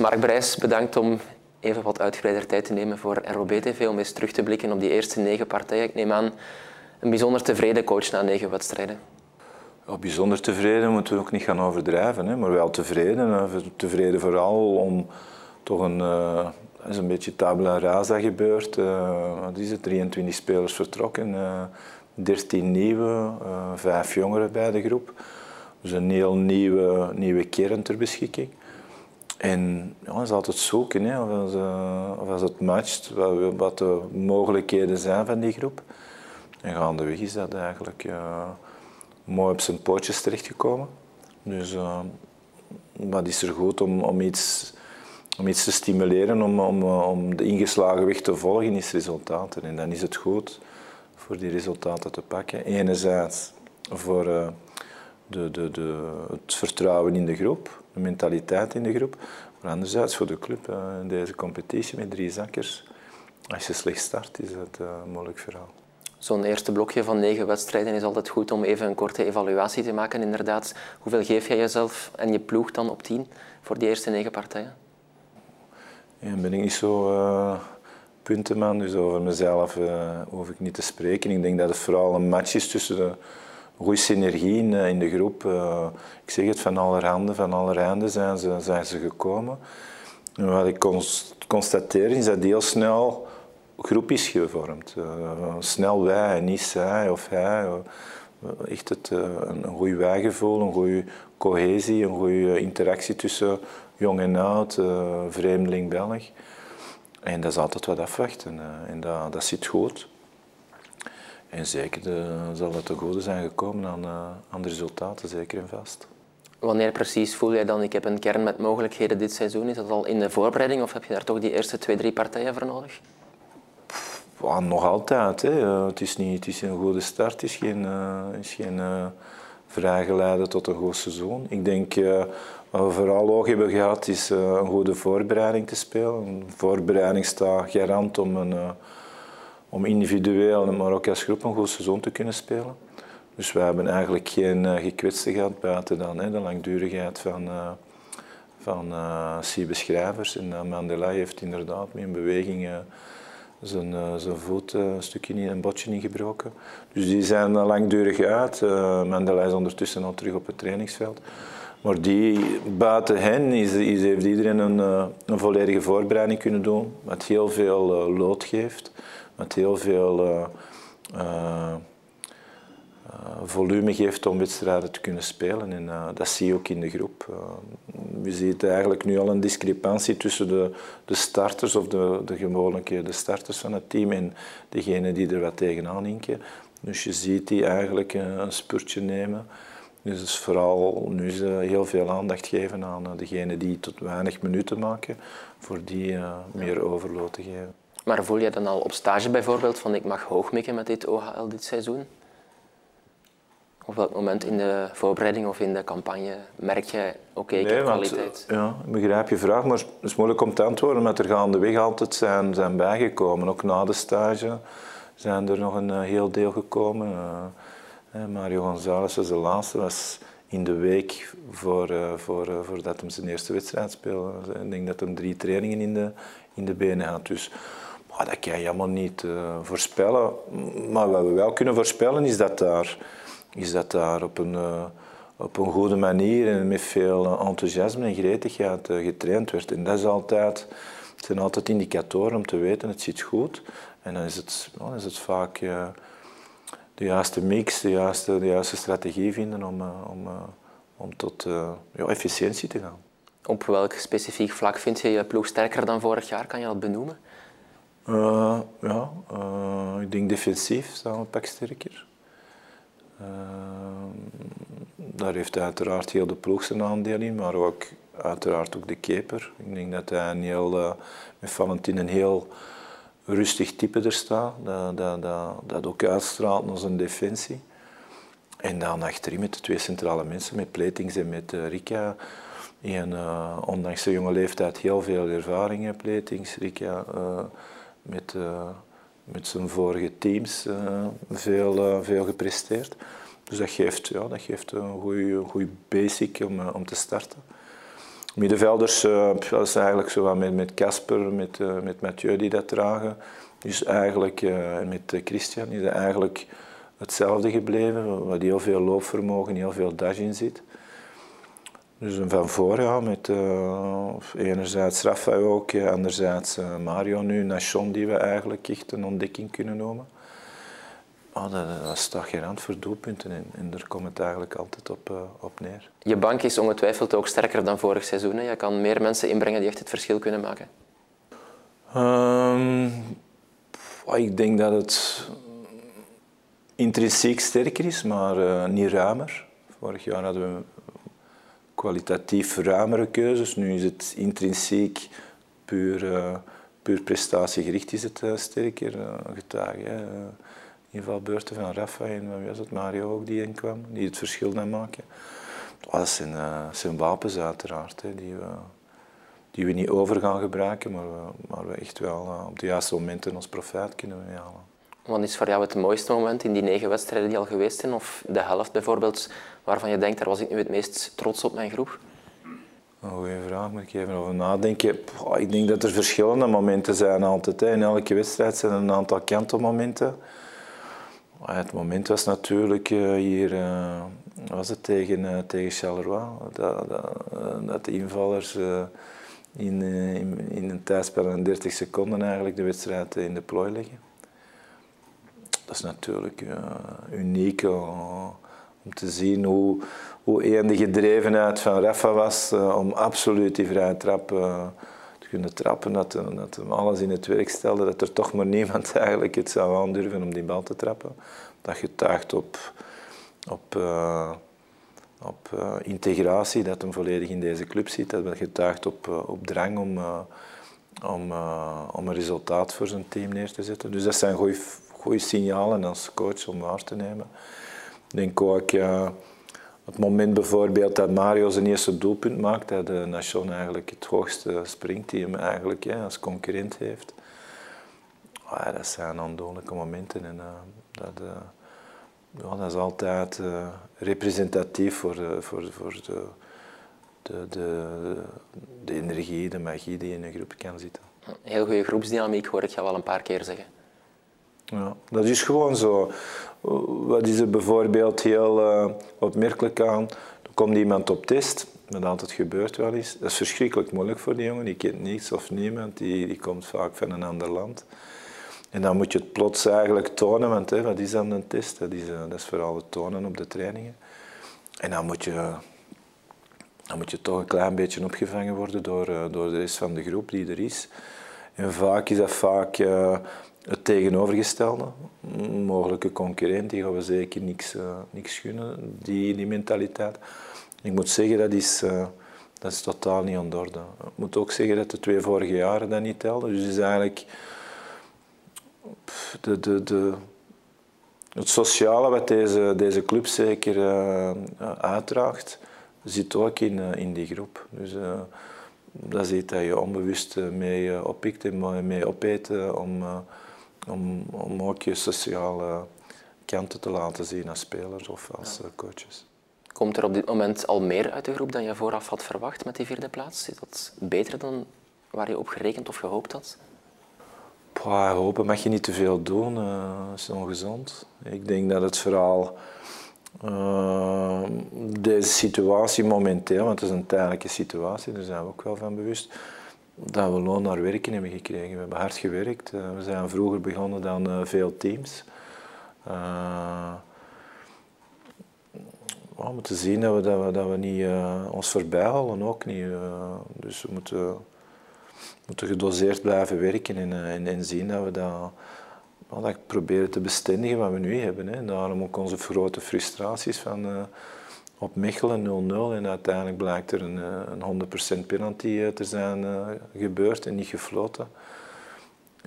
Mark Brijs, bedankt om even wat uitgebreider tijd te nemen voor ROB-TV om eens terug te blikken op die eerste negen partijen. Ik neem aan een bijzonder tevreden coach na negen wedstrijden. Ja, bijzonder tevreden moeten we ook niet gaan overdrijven, hè, maar wel tevreden. Tevreden vooral om toch een, uh, is een beetje tabula rasa gebeurd. Uh, wat is het? 23 spelers vertrokken, uh, 13 nieuwe, 5 jongeren bij de groep. Dus een heel nieuwe, nieuwe kern ter beschikking. En ja, is altijd zoeken of, als, of als het matcht, wat, wat, de mogelijkheden zijn van die groep. En gaandeweg is dat eigenlijk mooi op zijn pootjes terechtgekomen. Dus uh, wat is er goed om, om, iets, om iets te stimuleren, om, om, om de ingeslagen weg te volgen, is resultaten. En dan is het goed voor die resultaten te pakken. Enerzijds voor de, de, de, het vertrouwen in de groep, de mentaliteit in de groep. Maar anderzijds voor de club uh, in deze competitie met drie zakkers. Als je slecht start, is het een moeilijk verhaal. Zo'n eerste blokje van negen wedstrijden is altijd goed om even een korte evaluatie te maken. Inderdaad, hoeveel geef jij jezelf en je ploeg dan op tien voor die eerste negen partijen? Ja, ben ik niet zo uh, puntenman, dus over mezelf uh, hoef ik niet te spreken. Ik denk dat het vooral een match is tussen de goede synergie in, in de groep. Uh, ik zeg het, van allerhande, van allerhande zijn ze, zijn ze gekomen. En wat ik constateer is dat heel snel groep is gevormd. Uh, snel wij niet zij of hij. Echt het, uh, een goed wijgevoel, een goede cohesie, een goede interactie tussen jong en oud, vreemdeling, Belg. En dat is altijd wat afwachten en dat, dat zit goed. En zeker de, zal het te goede zijn gekomen aan, aan de resultaten, zeker en vast. Wanneer precies voel jij dan, ik heb een kern met mogelijkheden dit seizoen? Is dat al in de voorbereiding of heb je daar toch die eerste twee, drie partijen voor nodig? Ja, nog altijd. Hè. Eh, het, is niet, het is een goede start, het is geen, uh, is geen vrijgeleide tot een goed seizoen. Ik denk uh, wat we vooral oog hebben gehad is een goede voorbereiding te spelen. Een voorbereiding staat garant om, een, om individueel, maar ook als groep een goed seizoen te kunnen spelen. Dus we hebben eigenlijk geen gekwetsten gehad buiten dan hè, de langdurigheid van, van Siebe Schrijvers. En Mandela heeft inderdaad met een beweging zijn, uh, zijn voet uh, een stukje in, een botje ingebroken. Dus die zijn langdurig uit. Uh, Mandela is ondertussen al terug op het trainingsveld. Maar die, buiten hen is, is, heeft iedereen een, een volledige voorbereiding kunnen doen. Wat heel veel lood geeft. Wat heel veel eh, volume geeft om wedstrijden te kunnen spelen. En dat zie je ook in de groep. Je ziet eigenlijk nu al een discrepantie tussen de, de starters of de, de gewone de starters van het team en degenen die er wat tegenaan hinken. Dus je ziet die eigenlijk een spurtje nemen. Dus is vooral nu ze heel veel aandacht geven aan degenen die tot weinig minuten maken, voor die meer overload te geven. Maar voel je dan al op stage bijvoorbeeld van ik mag hoog mikken met dit OHL dit seizoen? Op welk moment in de voorbereiding of in de campagne merk je, oké, okay, ik nee, heb kwaliteit? ja, ik begrijp je vraag, maar het is moeilijk om te antwoorden, omdat er gaandeweg altijd zijn, zijn bijgekomen. Ook na de stage zijn er nog een heel deel gekomen. Mario González was de laatste, was in de week voor, uh, voor, voordat hij zijn eerste wedstrijd speelde. Ik denk dat hij drie trainingen in de, in de benen had. Dus dat kan je helemaal niet voorspellen. Maar wat we wel kunnen voorspellen is dat daar is dat daar op een, op een goede manier en met veel enthousiasme en gretigheid getraind werd. En dat is altijd, zijn altijd indicatoren om te weten, het zit goed. En dan is het, dan is het vaak de juiste mix, de juiste, de juiste strategie vinden om, om, om tot ja, efficiëntie te gaan. Op welk specifiek vlak vind je je ploeg sterker dan vorig jaar? Kan je dat benoemen? ja, ik denk defensief staan we pak sterker. Daar heeft uiteraard heel de ploeg zijn aandeel in, maar ook uiteraard ook de keeper. Ik denk dat hij een heel, met Valentin een heel rustig type er staat, dat, dat, dat, dat ook uitstraalt naar zijn defensie. En dan achterin met de twee centrale mensen, met Pletings en met uh, Rika. En uh, ondanks zijn jonge leeftijd heel veel ervaring heeft, Pletings, Rika, met met zijn vorige teams veel, veel gepresteerd. Dus dat geeft, ja, dat geeft een goede basic om, om te starten. Middenvelders, uh, eigenlijk zo met Casper, met, uh, met Mathieu die dat dragen. Dus eigenlijk, uh, met Christian is eigenlijk hetzelfde gebleven, waar heel veel loopvermogen, heel veel dash in zit. Dus van voor, ja, met enerzijds Rafa ook, anderzijds Mario nu, Nation die we eigenlijk echt een ontdekking kunnen noemen. Oh, dat, dat staat gerand voor doelpunten en, en daar komt het eigenlijk altijd op, uh, op neer. Je bank is ongetwijfeld ook sterker dan vorig seizoen. Hè? Je kan meer mensen inbrengen die echt het verschil kunnen maken. Um, ik denk dat het intrinsiek sterker is, maar uh, niet ruimer. Vorig jaar hadden we kwalitatief ruimere keuzes. Nu is het intrinsiek puur, uh, puur prestatiegericht is het sterker getuige invalbeurten van Rafa en was het, Mario ook die inkwam, die het verschil dan maken. Dat zijn, uh, zijn wapens uiteraard, hè, die, we, die we niet over gaan gebruiken, maar we, maar we echt wel uh, op de juiste momenten ons profijt kunnen halen. Wat is voor jou het mooiste moment in die negen wedstrijden die al geweest zijn, of de helft bijvoorbeeld, waarvan je denkt, daar was ik nu het meest trots op mijn groep? Een goede vraag, moet ik even over nadenken. ik denk dat er verschillende momenten zijn altijd. Hè. In elke wedstrijd zijn er een aantal kantelmomenten. Het moment was natuurlijk eh, hier, uh, was het tegen, uh, tegen Charleroi, dat, dat, dat de invallers in, in, in, een tijdspel van 30 seconden eigenlijk de wedstrijd in de plooi leggen. Dat is natuurlijk uniek om te zien hoe, hoe een de gedrevenheid van Rafa was om absoluut die vrije trap kunnen trappen, dat, dat hem alles in het werk stelde, dat er toch maar niemand eigenlijk het zou aandurven om die bal te trappen. Dat getuigt op, op, uh, op uh, integratie, dat hem volledig in deze club zit. Dat getuigt op, uh, op drang om, om, om een resultaat voor zijn team neer te zetten. Dus dat zijn goede signalen als coach om waar te nemen. Ik denk ook het moment bijvoorbeeld dat Mario zijn eerste doelpunt maakt, dat de Nation eigenlijk het hoogste springt, die hem eigenlijk ja, als concurrent heeft. Ja, dat zijn aandoenlijke momenten en dat, uh, ja, dat is altijd uh, representatief voor, voor, voor de, de, de, de energie, de magie die in een groep kan zitten. Heel goede groepsdynamiek hoor ik je wel een paar keer zeggen. Ja, dat is gewoon zo. Wat is er bijvoorbeeld heel uh, opmerkelijk aan? Er komt iemand op test, dat altijd gebeurt wel eens. Dat is verschrikkelijk moeilijk voor die jongen, die kent niets of niemand, die, die komt vaak van een ander land. En dan moet je het plots eigenlijk tonen, want hè, wat is dan een test? Dat is, uh, dat is vooral het tonen op de trainingen. En dan moet je, dan moet je toch een klein beetje opgevangen worden door, uh, door de rest van de groep die er is. En vaak is dat vaak het tegenovergestelde. Een mogelijke concurrent, die gaan we zeker niks, uh, niks gunnen, die, die mentaliteit. Ik moet zeggen, dat is, uh, dat is totaal niet aan de orde. Ik moet ook zeggen dat de twee vorige jaren dat niet telden. Dus is eigenlijk de, de, de, het sociale wat deze, deze club zeker uitdraagt, zit ook in, in die groep. Dus, dat is iets dat je onbewust mee oppikt en mee opeet om om, om ook je sociale kanten te laten zien als spelers of als ja. Eh, coaches. Komt er op dit moment al meer uit de groep dan je vooraf had verwacht met die vierde plaats? Is dat beter dan waar je op gerekend of gehoopt had? Hopen mag je niet te veel doen, uh, dat is ongezond. Ik denk dat het vooral uh, deze situatie momenteel, want het is een tijdelijke situatie, daar zijn we ook wel van bewust, dat we loon naar werken hebben gekregen. We hebben hard gewerkt. Eh, we zijn vroeger begonnen dan uh, veel teams. Uh, we moeten zien dat we, dat we, dat we niet ons voorbij halen, ook niet. dus we moeten, moeten gedoseerd blijven werken en, en, en zien dat we dat, dat proberen te bestendigen wat we nu hebben. Hè. Daarom ook onze grote frustraties van op Mechelen 0-0 en uiteindelijk blijkt er een, eh, een 100% penalty eh, te zijn uh, gebeurd en niet gefloten.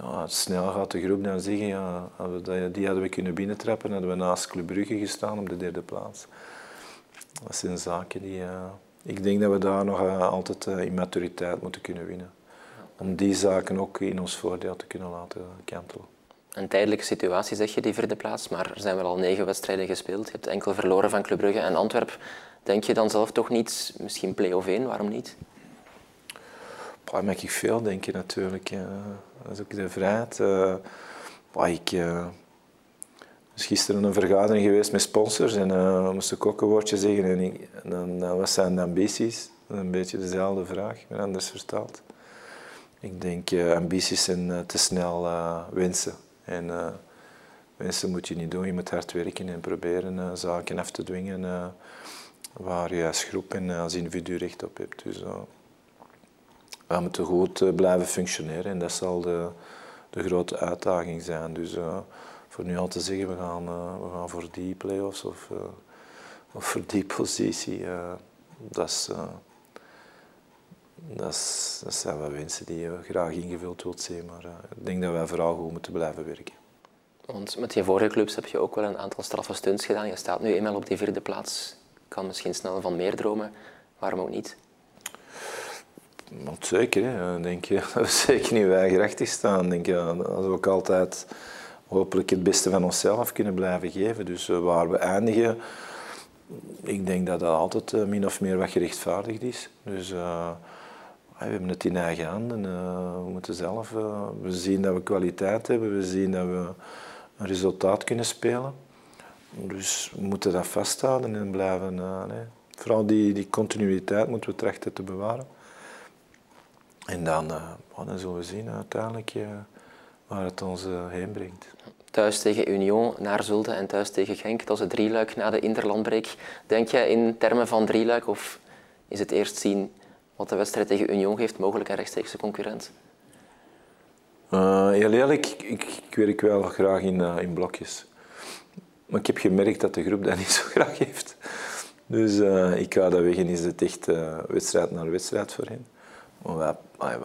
Ja, snel gaat de groep dan zeggen, ja, die hadden we kunnen binnentrappen, hadden we naast Club Brugge gestaan op de derde plaats. Dat zijn zaken die... Uh, ik denk dat we daar nog altijd in maturiteit moeten kunnen winnen. Om die zaken ook in ons voordeel te kunnen laten kantelen een tijdelijke situatie, zeg je, die vierde plaats. Maar er zijn wel al negen wedstrijden gespeeld. Je hebt enkel verloren van Club Brugge en Antwerp. Denk je dan zelf toch niet, misschien play-off 1, waarom niet? Daar mag ik veel denken natuurlijk. Dat is ook de vrijheid. Uh, ik, uh, is gisteren een vergadering geweest met sponsors en uh, moest ik ook een woordje zeggen. En, ik, dan, wat zijn de ambities? Een beetje dezelfde vraag, maar anders vertaald. Ik denk ambities zijn te snel wensen. En wensen moet je niet doen, je moet hard werken en proberen zaken af te dwingen waar je als groep en als individu recht op hebt. Dus, we moeten goed blijven functioneren en dat zal de, de grote uitdaging zijn. Dus voor nu al te zeggen, we gaan, we gaan voor die play-offs of, voor die positie, dat, is, dat, is, dat zijn wel wensen die je graag ingevuld wilt zien. Maar ik denk dat wij vooral goed moeten blijven werken. Want met je vorige clubs heb je ook wel een aantal straffe stunts gedaan. Je staat nu eenmaal op die vierde plaats. kan misschien snel van meer dromen. Waarom ook niet? Want zeker, hè. denk je. zeker niet weigerachtig staan. Denk je, dat is ook altijd hopelijk het beste van onszelf kunnen blijven geven. Dus uh, waar we eindigen, ik denk dat dat altijd min of meer wat gerechtvaardigd is. Dus uh, we hebben het in eigen handen. we moeten zelf, we zien dat we kwaliteit hebben, we zien dat we een resultaat kunnen spelen. Dus we moeten dat vasthouden en blijven. Nee. Vooral die, die continuïteit moeten we trachten te bewaren. En dan, dan zullen we zien uiteindelijk waar het ons heen brengt. Thuis tegen Union, naar Zulte en thuis tegen Genk. Dat is het drieluik na de interlandbreek. Denk je in termen van drieluik of is het eerst zien wat de wedstrijd tegen Union geeft, mogelijk een rechtstreekse concurrent? Uh, heel eerlijk, ik, ik werk wel graag in, uh, in blokjes. Maar ik heb gemerkt dat de groep dat niet zo graag heeft. Dus uh, ik ga dat weg en is het echt wedstrijd naar wedstrijd voor hen. Maar wij, wij,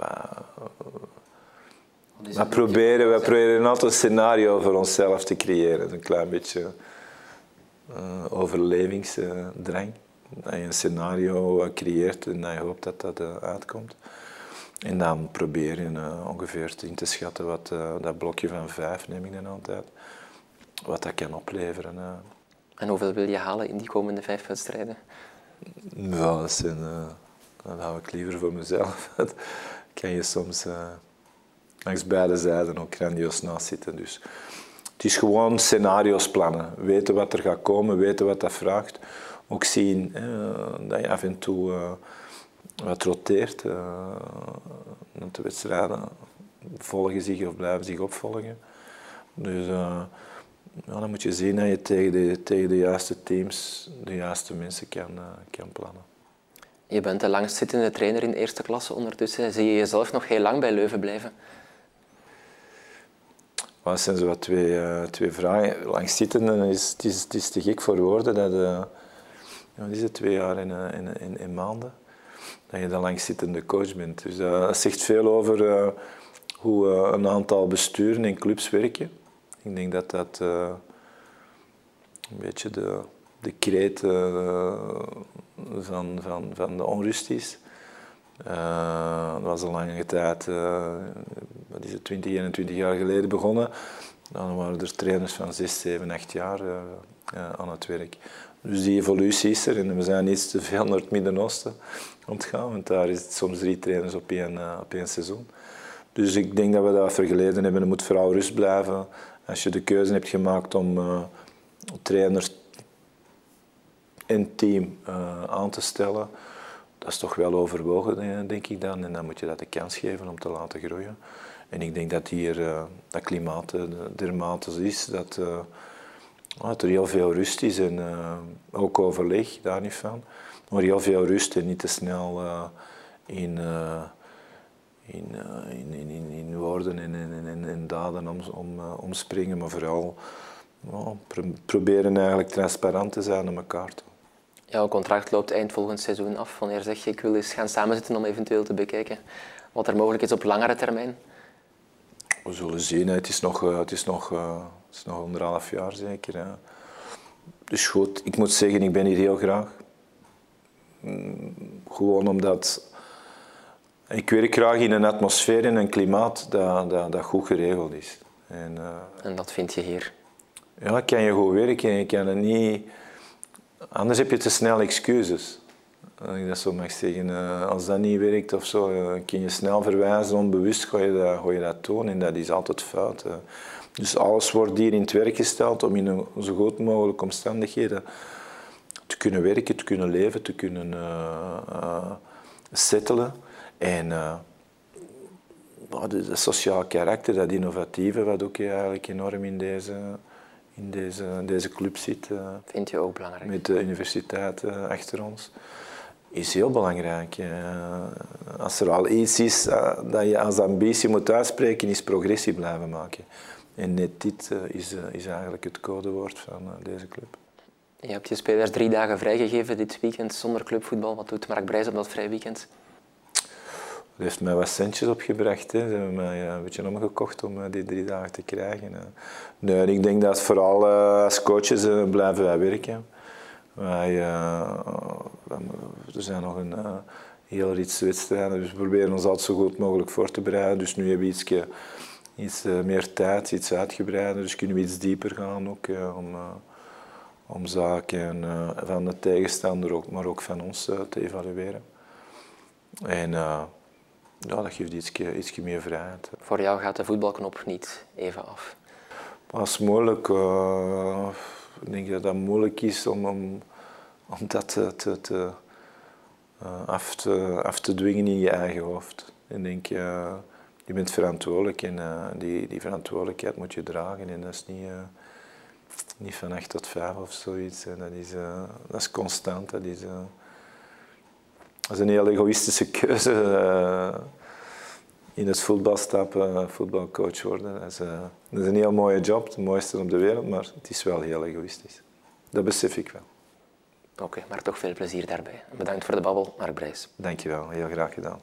we proberen, we proberen altijd een scenario voor onszelf te creëren. Een klein beetje uh, overlevingsdrang. Dat je een scenario creëert en dat je hoopt dat dat uh, uitkomt. En dan probeer je uh, ongeveer in te schatten wat dat blokje van vijf, neem ik dan altijd, wat dat kan opleveren. En hoeveel wil je halen in die komende vijf wedstrijden? Ja, dat, zijn, dat hou ik liever voor mezelf. kan je soms langs beide zijden ook grandioos naast zitten. Dus het is gewoon scenario's plannen. Weten wat er gaat komen, weten wat dat vraagt. Ook zien dat je af en toe uh, wat roteert. Uh, de wedstrijden volgen zich of blijven zich opvolgen. Dus uh, ja, dan moet je zien dat je tegen de, tegen de juiste teams de juiste mensen kan, kan plannen. Je bent de langstzittende trainer in eerste klasse ondertussen. Zie je jezelf nog heel lang bij Leuven blijven? dat zijn zo wat twee, twee vragen. Langs zitten is het, is, het is te gek voor woorden dat wat is het, twee jaar in, eh, in, maanden dat je dan langzittende coach bent. Dus dat zegt veel over hoe een aantal besturen en clubs werken. Ik denk dat dat een beetje de, de kreet van, van, van de onrust is. Dat was al lange tijd, wat is het, 20, 21 jaar geleden begonnen. Dan waren er trainers van 6, 7, 8 jaar aan het werk. Dus die evolutie is er en we zijn niet te veel naar het Midden-Oosten ontgaan, want daar is het soms drie trainers op één, op één seizoen. Dus ik denk dat we dat vergeleden hebben. Er moet vooral rust blijven. Als je de keuze hebt gemaakt om trainers en team aan te stellen, dat is toch wel overwogen, eh, denk ik dan. En dan moet je dat de kans geven om te laten groeien. En ik denk dat hier dat klimaat dermate is dat, uh, dat, er heel veel rust is en ook overleg, daar niet van. Maar heel veel rust en niet te snel in, in, in, in, in, woorden en in, in, daden om, om, omspringen, maar vooral proberen eigenlijk transparant te zijn naar elkaar toe. Jouw contract loopt eind volgend seizoen af. Wanneer zeg je, ik wil eens gaan samenzitten om eventueel te bekijken wat er mogelijk is op langere termijn? We zullen zien. Het is nog, eh, het is nog, eh, is nog anderhalf jaar zeker. Dus goed, ik moet zeggen, ik ben hier heel graag. Mm, gewoon omdat ik werk graag in een atmosfeer en een klimaat dat, dat, dat goed geregeld is. En, uh, en dat vind je hier? Ja, kan je goed werken. Je kan het niet Anders heb je te snel excuses. Als ik dat zo mag zeggen. Eh, als dat niet werkt of zo, uh, kun je snel verwijzen, onbewust ga je dat, ga je dat tonen en dat is altijd fout. Dus alles wordt hier in het werk gesteld om in een zo goed mogelijke omstandigheden te kunnen werken, te kunnen leven, te kunnen uh, settelen. En dat sociaal karakter, dat innovatieve, wat ook eigenlijk enorm in deze, in deze, deze club zit. Vind je ook belangrijk? Met de universiteit achter ons is heel belangrijk. Als er al iets is dat je als ambitie moet uitspreken, is progressie blijven maken. En net dit eh, is, eh, is eigenlijk het codewoord van eh, deze club. Je hebt je spelers drie dagen vrijgegeven dit weekend zonder clubvoetbal. Wat doet Mark Brijs op dat vrij weekend? Dat heeft mij wat centjes opgebracht. Hè. Ze hebben mij een beetje omgekocht om die drie dagen te krijgen. Nee, ik denk dat vooral als coaches blijven wij werken. Wij, er zijn nog een heel rits wedstrijden, dus we proberen ons altijd zo goed mogelijk voor te bereiden. Dus nu hebben we iets iets uh, meer tijd, iets uitgebreider. Dus kunnen we iets dieper gaan ook uh, om, uh, om zaken van de tegenstander, ook, maar ook van ons te evalueren. En ja, dat geeft iets, iets meer vrijheid. Voor jou gaat de voetbalknop niet even af? Pas moeilijk. ik denk dat dat moeilijk is om, om, om dat te, te, te af, te, af te dwingen in je eigen hoofd. Ik denk, je bent verantwoordelijk en uh, die, die verantwoordelijkheid moet je dragen. En dat is niet, uh, niet van 8 tot 5 of zoiets. En dat, is, uh, dat is constant. Dat is, dat is een heel egoïstische keuze. in het voetbal stappen, voetbalcoach worden. Dat is, dat is een heel mooie job, de mooiste op de wereld, maar het is wel heel egoïstisch. Dat besef ik wel. Oké, maar toch veel plezier daarbij. Bedankt voor de babbel, Mark Brijs. Dankjewel, heel graag gedaan.